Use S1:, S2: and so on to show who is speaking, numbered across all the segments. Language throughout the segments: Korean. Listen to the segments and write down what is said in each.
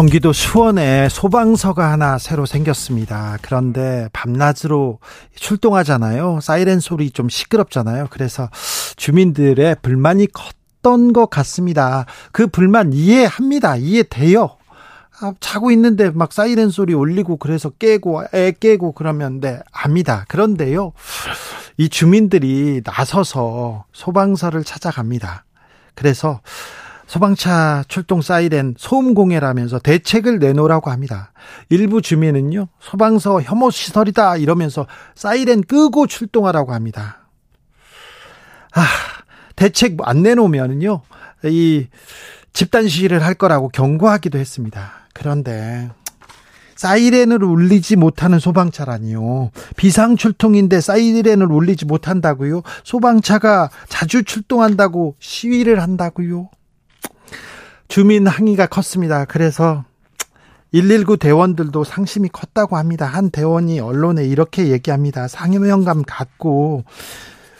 S1: 경기도 수원에 소방서가 하나 새로 생겼습니다. 그런데 밤낮으로 출동하잖아요. 사이렌 소리 좀 시끄럽잖아요. 그래서 주민들의 불만이 컸던 것 같습니다. 그 불만 이해합니다. 이해돼요. 아, 자고 있는데 막 사이렌 소리 울리고 그래서 깨고 애 깨고 그러면 네 압니다. 그런데요. 이 주민들이 나서서 소방서를 찾아갑니다. 그래서 소방차 출동 사이렌 소음 공해라면서 대책을 내놓으라고 합니다. 일부 주민은요, 소방서 혐오 시설이다 이러면서 사이렌 끄고 출동하라고 합니다. 아, 대책 안 내놓으면요, 이 집단 시위를 할 거라고 경고하기도 했습니다. 그런데 사이렌을 울리지 못하는 소방차라니요. 비상 출동인데 사이렌을 울리지 못한다고요? 소방차가 자주 출동한다고 시위를 한다고요? 주민 항의가 컸습니다. 그래서 119 대원들도 상심이 컸다고 합니다. 한 대원이 언론에 이렇게 얘기합니다. 상여명감 갖고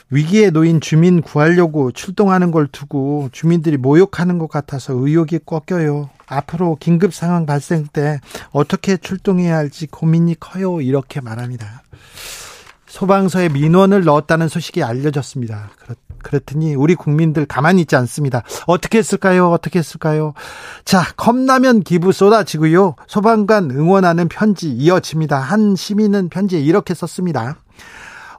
S1: 위기에 놓인 주민 구하려고 출동하는 걸 두고 주민들이 모욕하는 것 같아서 의욕이 꺾여요. 앞으로 긴급 상황 발생 때 어떻게 출동해야 할지 고민이 커요. 이렇게 말합니다. 소방서에 민원을 넣었다는 소식이 알려졌습니다. 그렇더니 우리 국민들 가만히 있지 않습니다. 어떻게 했을까요? 어떻게 했을까요? 자, 컵라면 기부 쏟아지고요. 소방관 응원하는 편지 이어집니다. 한 시민은 편지에 이렇게 썼습니다.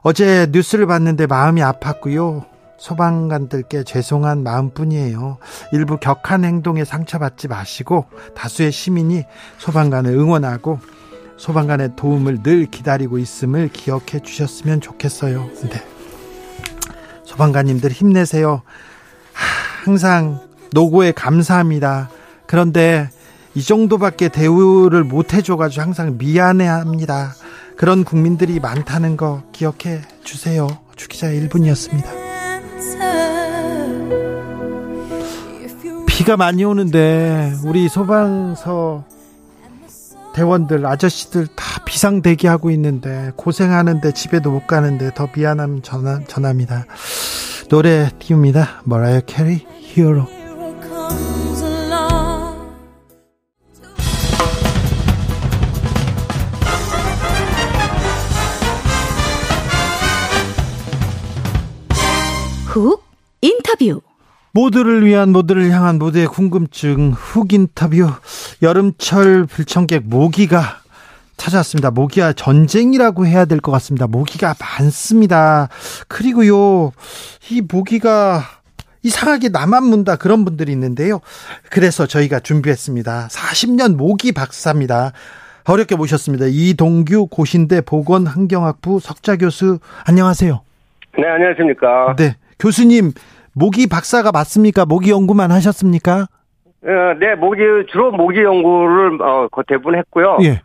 S1: 어제 뉴스를 봤는데 마음이 아팠고요. 소방관들께 죄송한 마음뿐이에요. 일부 격한 행동에 상처받지 마시고 다수의 시민이 소방관을 응원하고 소방관의 도움을 늘 기다리고 있음을 기억해 주셨으면 좋겠어요. 네. 소방관님들 힘내세요. 항상 노고에 감사합니다. 그런데 이 정도밖에 대우를 못 해줘가지고 항상 미안해 합니다. 그런 국민들이 많다는 거 기억해 주세요. 주기자 1분이었습니다. 비가 많이 오는데 우리 소방서 대원들 아저씨들 다 비상 대기하고 있는데 고생하는데 집에도 못 가는데 더 미안함 전하, 전합니다. 노래 띄웁니다. 머라이어 캐리 Hero.
S2: 훅 인터뷰
S1: 모두를 위한 모두를 향한 모두의 궁금증 훅 인터뷰 여름철 불청객 모기가 찾아왔습니다. 모기와 전쟁이라고 해야 될 것 같습니다. 모기가 많습니다. 그리고요, 이 모기가 이상하게 나만 문다 그런 분들이 있는데요. 그래서 저희가 준비했습니다. 40년 모기 박사입니다. 어렵게 모셨습니다. 이동규 고신대 보건환경학부 석좌 교수 안녕하세요.
S3: 네, 안녕하십니까.
S1: 네. 교수님, 모기 박사가 맞습니까? 모기 연구만 하셨습니까?
S3: 어, 네, 모기, 주로 모기 연구를, 어, 대부분 했고요.
S1: 예.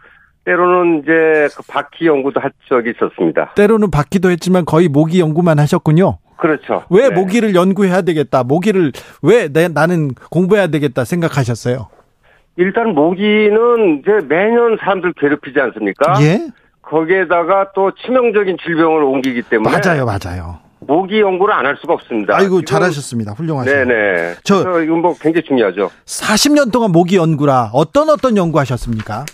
S3: 때로는 이제 그 바퀴 연구도 할 적이 있었습니다.
S1: 때로는 바퀴도 했지만 거의 모기 연구만 하셨군요.
S3: 그렇죠.
S1: 왜
S3: 네.
S1: 모기를 연구해야 되겠다? 모기를 왜 내, 나는 공부해야 되겠다 생각하셨어요?
S3: 일단 모기는 이제 매년 사람들 괴롭히지 않습니까?
S1: 예?
S3: 거기에다가 또 치명적인 질병을 옮기기 때문에.
S1: 맞아요, 맞아요.
S3: 모기 연구를 안 할 수가 없습니다.
S1: 아이고, 잘하셨습니다. 훌륭하세요.
S3: 네네.
S1: 저-
S3: 저, 이건 뭐 굉장히 중요하죠.
S1: 40년 동안 모기 연구라 어떤 어떤 연구하셨습니까?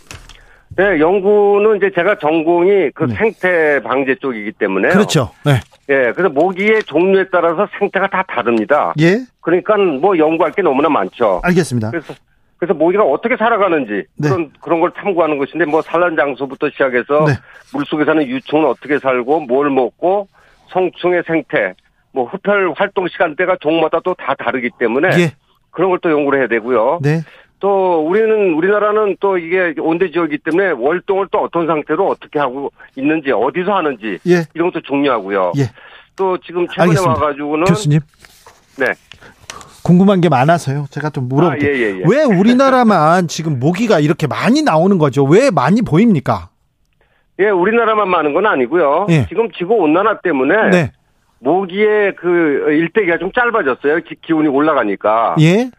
S3: 네, 연구는 이제 제가 전공이 그
S1: 네.
S3: 생태 방제 쪽이기 때문에.
S1: 그렇죠. 네.
S3: 예, 그래서 모기의 종류에 따라서 생태가 다 다릅니다.
S1: 예?
S3: 그러니까 뭐 연구할 게 너무나 많죠.
S1: 알겠습니다.
S3: 그래서 그래서 모기가 어떻게 살아가는지
S1: 네.
S3: 그런 그런 걸 탐구하는 것인데 뭐 산란 장소부터 시작해서
S1: 네.
S3: 물속에 사는 유충은 어떻게 살고 뭘 먹고 성충의 생태 뭐 흡혈 활동 시간대가 종마다 또 다 다르기 때문에
S1: 예.
S3: 그런 걸 또 연구를 해야 되고요.
S1: 네.
S3: 또 우리는 우리나라는 또 이게 온대 지역이기 때문에 월동을 또 어떤 상태로 어떻게 하고 있는지 어디서 하는지
S1: 예.
S3: 이런 것도 중요하고요.
S1: 예.
S3: 또 지금 최근에
S1: 알겠습니다.
S3: 와가지고는
S1: 교수님.
S3: 네
S1: 궁금한 게 많아서요. 제가 좀 물어볼게요.
S3: 아, 예, 예, 예.
S1: 왜 우리나라만 지금 모기가 이렇게 많이 나오는 거죠? 왜 많이 보입니까?
S3: 예, 우리나라만 많은 건 아니고요.
S1: 예.
S3: 지금 지구 온난화 때문에
S1: 네.
S3: 모기의 그 일대기가 좀 짧아졌어요. 기, 기온이 올라가니까.
S1: 예.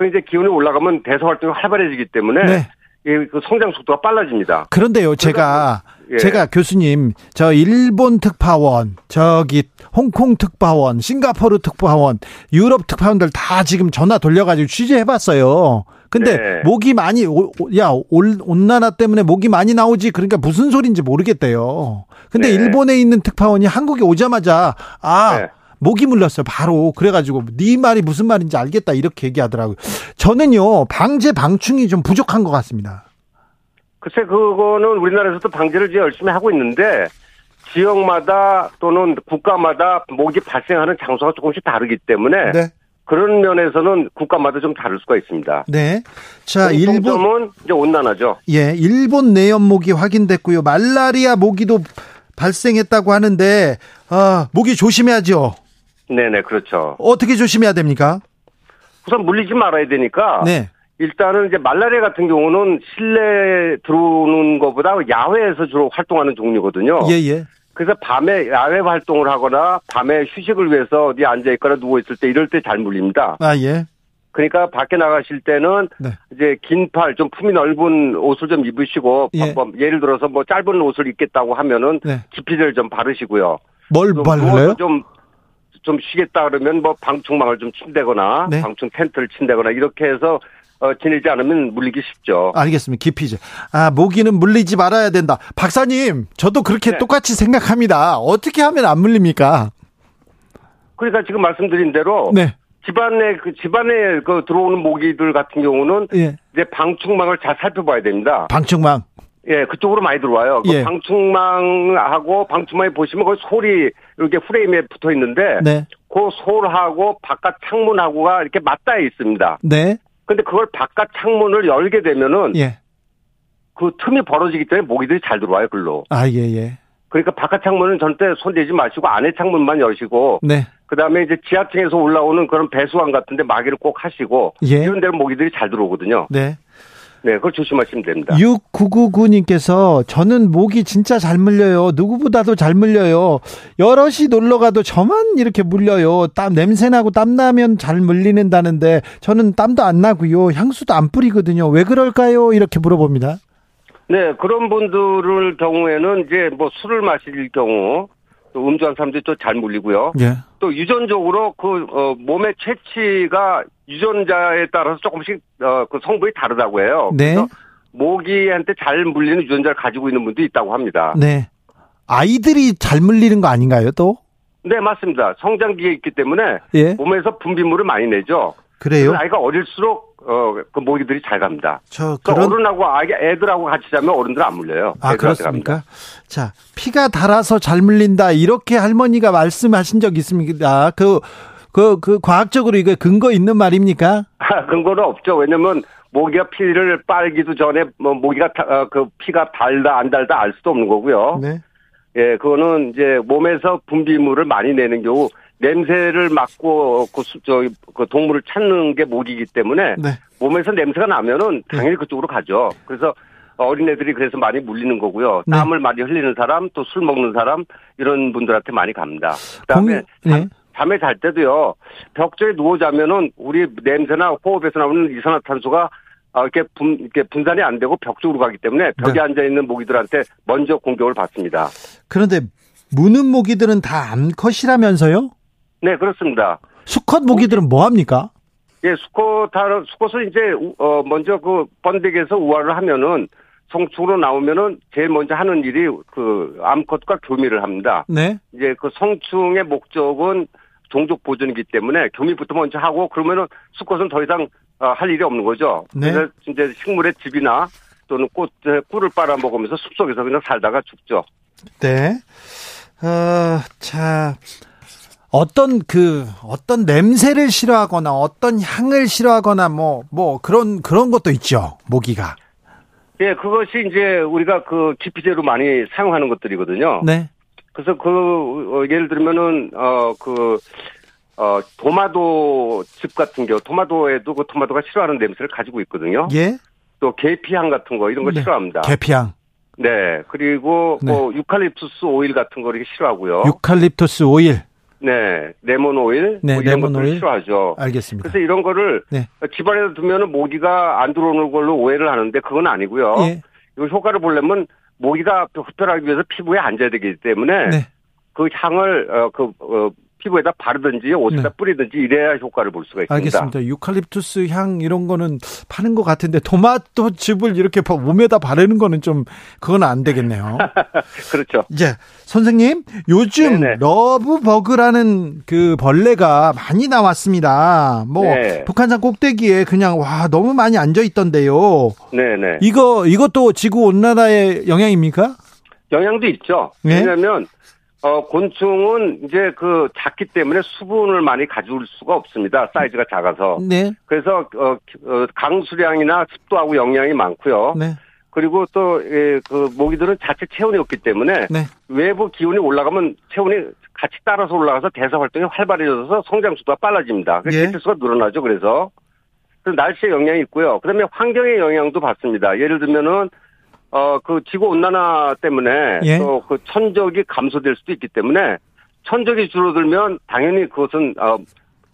S3: 그 이제 기온이 올라가면 대사 활동이 활발해지기 때문에
S1: 네.
S3: 예, 그 성장 속도가 빨라집니다.
S1: 그런데요, 제가
S3: 예.
S1: 제가 교수님 저 일본 특파원, 저기 홍콩 특파원, 싱가포르 특파원, 유럽 특파원들 다 지금 전화 돌려가지고 취재해봤어요. 근데
S3: 네.
S1: 목이 많이 오- 야 올, 온난화 때문에 목이 많이 나오지 그러니까 무슨 소리인지 모르겠대요. 근데
S3: 네.
S1: 일본에 있는 특파원이 한국에 오자마자 아
S3: 네.
S1: 목이 물렸어요. 바로 그래가지고 네 말이 무슨 말인지 알겠다 이렇게 얘기하더라고요. 저는요 방제 방충이 좀 부족한 것 같습니다.
S3: 글쎄 그거는 우리나라에서도 방제를 이제 열심히 하고 있는데 지역마다 또는 국가마다 모기 발생하는 장소가 조금씩 다르기 때문에
S1: 네.
S3: 그런 면에서는 국가마다 좀 다를 수가 있습니다.
S1: 네. 자, 일본
S3: 공통점은 이제 온난화죠.
S1: 예, 일본 내염 모기 확인됐고요. 말라리아 모기도 발생했다고 하는데 아, 모기 조심해야죠.
S3: 네네 그렇죠.
S1: 어떻게 조심해야 됩니까?
S3: 우선 물리지 말아야 되니까
S1: 네.
S3: 일단은 이제 말라리아 같은 경우는 실내 들어오는 것보다 야외에서 주로 활동하는 종류거든요.
S1: 예, 예.
S3: 그래서 밤에 야외 활동을 하거나 밤에 휴식을 위해서 어디 앉아 있거나 누워 있을 때 이럴 때 잘 물립니다.
S1: 아, 예.
S3: 그러니까 밖에 나가실 때는
S1: 네.
S3: 이제 긴 팔 좀 품이 넓은 옷을 좀 입으시고
S1: 예.
S3: 뭐 예를 들어서 뭐 짧은 옷을 입겠다고 하면은
S1: 네.
S3: 기피제를 좀 바르시고요.
S1: 뭘
S3: 좀
S1: 발라요?
S3: 좀, 좀 쉬겠다 그러면 뭐 방충망을 좀 친다거나
S1: 네.
S3: 방충 텐트를 친다거나 이렇게 해서 어, 지내지 않으면 물리기 쉽죠.
S1: 알겠습니다. 기피제. 아, 모기는 물리지 말아야 된다. 박사님, 저도 그렇게
S3: 네.
S1: 똑같이 생각합니다. 어떻게 하면 안 물립니까?
S3: 그러니까 지금 말씀드린 대로
S1: 네.
S3: 집안에 그 집안에 그 들어오는 모기들 같은 경우는
S1: 예.
S3: 이제 방충망을 잘 살펴봐야 됩니다.
S1: 방충망.
S3: 예, 그쪽으로 많이 들어와요. 그
S1: 예.
S3: 방충망하고 방충망에 보시면 그 솔이 이렇게 프레임에 붙어 있는데
S1: 네.
S3: 그 솔하고 바깥 창문하고가 이렇게 맞닿아 있습니다.
S1: 네.
S3: 근데 그걸 바깥 창문을 열게 되면은
S1: 예.
S3: 그 틈이 벌어지기 때문에 모기들이 잘 들어와요, 글로.
S1: 아, 예, 예.
S3: 그러니까 바깥 창문은 절대 손대지 마시고 안에 창문만 여시고
S1: 네.
S3: 그다음에 이제 지하층에서 올라오는 그런 배수관 같은 데 마개를 꼭 하시고
S1: 예.
S3: 이런 데는 모기들이 잘 들어오거든요.
S1: 네.
S3: 네, 그걸 조심하시면 됩니다.
S1: 6999님께서 저는 목이 진짜 잘 물려요. 누구보다도 잘 물려요. 여럿이 놀러 가도 저만 이렇게 물려요. 땀 냄새 나고 땀 나면 잘 물리는다는데 저는 땀도 안 나고요. 향수도 안 뿌리거든요. 왜 그럴까요? 이렇게 물어봅니다.
S3: 네, 그런 분들을 경우에는 이제 뭐 술을 마실 경우 또 음주한 사람들이 또 잘 물리고요.
S1: 예.
S3: 또 유전적으로 그 어, 몸의 채취가 유전자에 따라서 조금씩 어, 그 성분이 다르다고 해요.
S1: 네.
S3: 그래서 모기한테 잘 물리는 유전자를 가지고 있는 분도 있다고 합니다.
S1: 네. 아이들이 잘 물리는 거 아닌가요, 또?
S3: 네, 맞습니다. 성장기에 있기 때문에
S1: 예.
S3: 몸에서 분비물을 많이 내죠.
S1: 그래요?
S3: 아이가 어릴수록 어, 그 모기들이 잘 갑니다. 저그
S1: 그런
S3: 어른하고 아기 애들하고 같이 자면 어른들은 안 물려요.
S1: 아. 그렇습니까? 자, 피가 달아서 잘 물린다. 이렇게 할머니가 말씀하신 적 있습니다. 그, 그, 그, 과학적으로 이거 근거 있는 말입니까?
S3: 아, 근거는 없죠. 왜냐면 모기가 피를 빨기도 전에 뭐 모기가 다- 어, 그 피가 달다 안 달다 알 수도 없는 거고요.
S1: 네.
S3: 예, 그거는 이제 몸에서 분비물을 많이 내는 경우 냄새를 맡고 그, 수- 저, 그 동물을 찾는 게 모기이기 때문에
S1: 네.
S3: 몸에서 냄새가 나면은 당연히 그쪽으로 가죠. 그래서 어린애들이 그래서 많이 물리는 거고요.
S1: 네.
S3: 땀을 많이 흘리는 사람, 또 술 먹는 사람 이런 분들한테 많이 갑니다. 그다음에
S1: 공- 네.
S3: 잠에 잘 때도요. 벽 쪽에 누워 자면은 우리 냄새나 호흡에서 나오는 이산화탄소가 아, 이렇게 분, 이렇게 분산이 안 되고 벽 쪽으로 가기 때문에 벽에
S1: 네.
S3: 앉아 있는 모기들한테 먼저 공격을 받습니다.
S1: 그런데 무는 모기들은 다 암컷이라면서요?
S3: 네, 그렇습니다.
S1: 수컷 모기들은 뭐 합니까?
S3: 예, 수컷, 수컷은 이제, 우- 어, 먼저 그 번데기에서 우화를 하면은 성충으로 나오면은 제일 먼저 하는 일이 그 암컷과 교미를 합니다.
S1: 네.
S3: 이제 그 성충의 목적은 종족 보존이기 때문에 교미부터 먼저 하고 그러면은 수컷은 더 이상 어, 할 일이 없는 거죠.
S1: 네.
S3: 그래서 이제 식물의 즙이나 또는 꽃, 꿀을 빨아 먹으면서 숲속에서 그냥 살다가 죽죠.
S1: 네. 어, 자, 어떤 그, 어떤 냄새를 싫어하거나 어떤 향을 싫어하거나 뭐, 뭐 그런, 그런 것도 있죠. 모기가.
S3: 예, 그것이 이제 우리가 그 기피제로 많이 사용하는 것들이거든요.
S1: 네.
S3: 그래서 그 어, 예를 들면은 어 그 어, 토마토 즙 같은 경우, 토마토에도 그 토마토가 싫어하는 냄새를 가지고 있거든요.
S1: 예.
S3: 또 계피향 같은 거 이런 걸
S1: 네.
S3: 싫어합니다.
S1: 계피향,
S3: 네. 그리고
S1: 네.
S3: 뭐 유칼립투스 오일 같은 거 이렇게 싫어하고요.
S1: 유칼립투스 오일.
S3: 네. 레몬 오일.
S1: 네,
S3: 뭐 이런
S1: 레몬
S3: 것들을
S1: 오일.
S3: 싫어하죠.
S1: 알겠습니다.
S3: 그래서 이런 거를
S1: 네.
S3: 집안에 두면은 모기가 안 들어오는 걸로 오해를 하는데 그건 아니고요.
S1: 예.
S3: 이 효과를 보려면 모기가 흡혈하기 위해서 피부에 앉아야 되기 때문에
S1: 네.
S3: 그 향을 어, 그 어, 피부에다 바르든지 옷에다
S1: 네.
S3: 뿌리든지 이래야 효과를 볼 수가 있습니다.
S1: 알겠습니다. 유칼립투스 향 이런 거는 파는 것 같은데 토마토 즙을 이렇게 바- 몸에다 바르는 거는 좀 그건 안 되겠네요.
S3: 그렇죠.
S1: 이제 선생님 요즘
S3: 네네.
S1: 러브버그라는 그 벌레가 많이 나왔습니다. 뭐
S3: 네.
S1: 북한산 꼭대기에 그냥 와 너무 많이 앉아 있던데요.
S3: 네네.
S1: 이거 이것도 지구 온난화의 영향입니까?
S3: 영향도 있죠.
S1: 네.
S3: 왜냐하면 어, 곤충은 이제 그 작기 때문에 수분을 많이 가져올 수가 없습니다. 사이즈가 작아서.
S1: 네,
S3: 그래서 어, 어, 강수량이나 습도하고 영향이 많고요.
S1: 네,
S3: 그리고 또그 모기들은 자체 체온이 없기 때문에
S1: 네.
S3: 외부 기온이 올라가면 체온이 같이 따라서 올라가서 대사 활동이 활발해져서 성장速도가 빨라집니다.
S1: 예.
S3: 개체수가 늘어나죠. 그래서 그래서 날씨에 영향이 있고요. 그다음에 환경의 영향도 받습니다. 예를 들면은 어 그 지구 온난화 때문에
S1: 예.
S3: 또그 천적이 감소될 수도 있기 때문에 천적이 줄어들면 당연히 그것은 어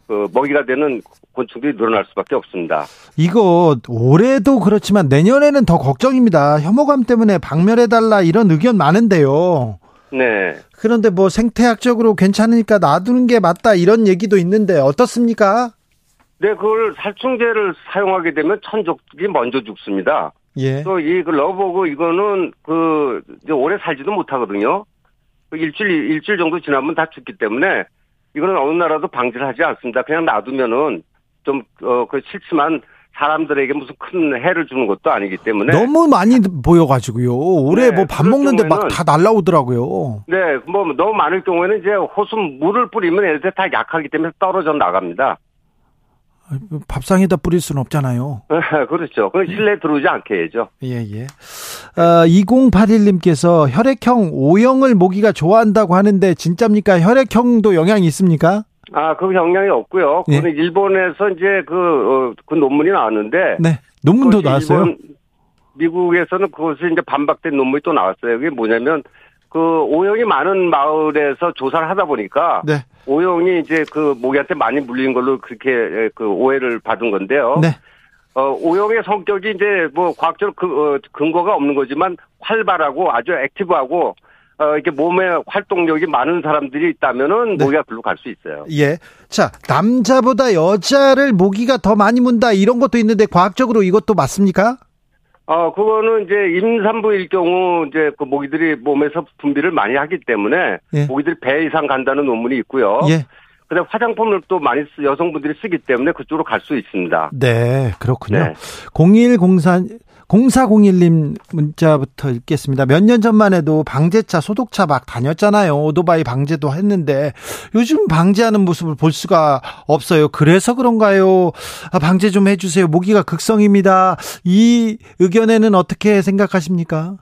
S3: 그 먹이가 되는 곤충들이 늘어날 수밖에 없습니다.
S1: 이거 올해도 그렇지만 내년에는 더 걱정입니다. 혐오감 때문에 박멸해달라 이런 의견 많은데요.
S3: 네.
S1: 그런데 뭐 생태학적으로 괜찮으니까 놔두는 게 맞다 이런 얘기도 있는데 어떻습니까?
S3: 네, 그걸 살충제를 사용하게 되면 천적이 먼저 죽습니다.
S1: 예.
S3: 또이 그 러버그 이거는 그 이제 오래 살지도 못하거든요. 그 일주일 일주일 정도 지나면 다 죽기 때문에 이거는 어느 나라도 방지를 하지 않습니다. 그냥 놔두면은 좀어그 싫지만 사람들에게 무슨 큰 해를 주는 것도 아니기 때문에
S1: 너무 많이 보여가지고요. 올해
S3: 네,
S1: 뭐밥
S3: 그럴
S1: 먹는데 막 다 날라오더라고요.
S3: 네, 뭐 너무 많을 경우에는 이제 호수 물을 뿌리면 얘들 다 약하기 때문에 떨어져 나갑니다.
S1: 밥상에다 뿌릴 수는 없잖아요.
S3: 그렇죠. 그 실내 들어오지 않게 해야죠.
S1: 예, 예. 어, 2081님께서 혈액형 O형을 모기가 좋아한다고 하는데 진짜입니까? 혈액형도 영향이 있습니까?
S3: 아, 그 영향이 없고요.
S1: 예.
S3: 그거는 일본에서 이제 그, 어, 그 논문이 나왔는데.
S1: 네. 논문도 나왔어요.
S3: 미국에서는 그것이 이제 반박된 논문이 또 나왔어요. 그게 뭐냐면 그 O형이 많은 마을에서 조사를 하다 보니까
S1: 네.
S3: O형이 이제 그 모기한테 많이 물리는 걸로 그렇게 그 오해를 받은 건데요.
S1: 네.
S3: 어, O형의 성격이 이제 뭐 과학적으로 그, 어, 근거가 없는 거지만 활발하고 아주 액티브하고 어, 이렇게 몸에 활동력이 많은 사람들이 있다면은
S1: 네.
S3: 모기가 글로 갈 수 있어요.
S1: 예. 자, 남자보다 여자를 모기가 더 많이 문다 이런 것도 있는데 과학적으로 이것도 맞습니까?
S3: 어, 그거는 이제 임산부일 경우 이제 그 모기들이 몸에서 분비를 많이 하기 때문에
S1: 예.
S3: 모기들이 배 이상 간다는 논문이 있고요.
S1: 예.
S3: 근데 화장품을 또 많이 쓰, 여성분들이 쓰기 때문에 그쪽으로 갈 수 있습니다.
S1: 네, 그렇군요.
S3: 네.
S1: 0104 0401님 문자부터 읽겠습니다. 몇 년 전만 해도 방제차, 소독차 막 다녔잖아요. 오토바이 방제도 했는데 요즘 방제하는 모습을 볼 수가 없어요. 그래서 그런가요? 아, 방제 좀 해주세요. 모기가 극성입니다. 이 의견에는 어떻게 생각하십니까?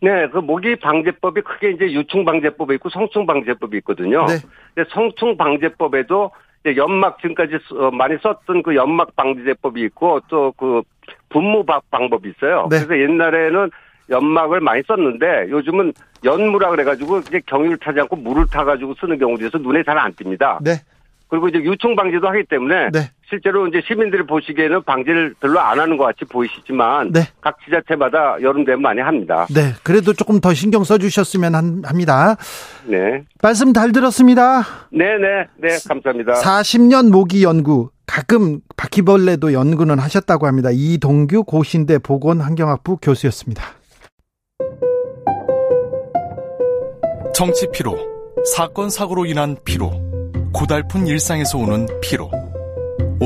S3: 네, 그 모기 방제법이 크게 이제 유충 방제법이 있고 성충 방제법이 있거든요.
S1: 네.
S3: 근데 성충 방제법에도 연막 지금까지 많이 썼던 그 연막 방제법이 있고 또 그 분무 방- 방법이 있어요.
S1: 네.
S3: 그래서 옛날에는 연막을 많이 썼는데 요즘은 연무라 그래가지고 이제 경유를 타지 않고 물을 타가지고 쓰는 경우도 있어서 눈에 잘 안 띕니다.
S1: 네,
S3: 그리고 이제 유충 방제도 하기 때문에
S1: 네.
S3: 실제로 이제 시민들이 보시기에는 방제를 별로 안 하는 것 같이 보이시지만
S1: 네.
S3: 각 지자체마다 여름 되면 많이 합니다.
S1: 네. 그래도 조금 더 신경 써주셨으면 한- 합니다.
S3: 네.
S1: 말씀 잘 들었습니다.
S3: 네 네, 네, 감사합니다.
S1: 40년 모기 연구 가끔 바퀴벌레도 연구는 하셨다고 합니다. 이동규 고신대 보건환경학부 교수였습니다.
S4: 정치 피로, 사건 사고로 인한 피로, 고달픈 일상에서 오는 피로.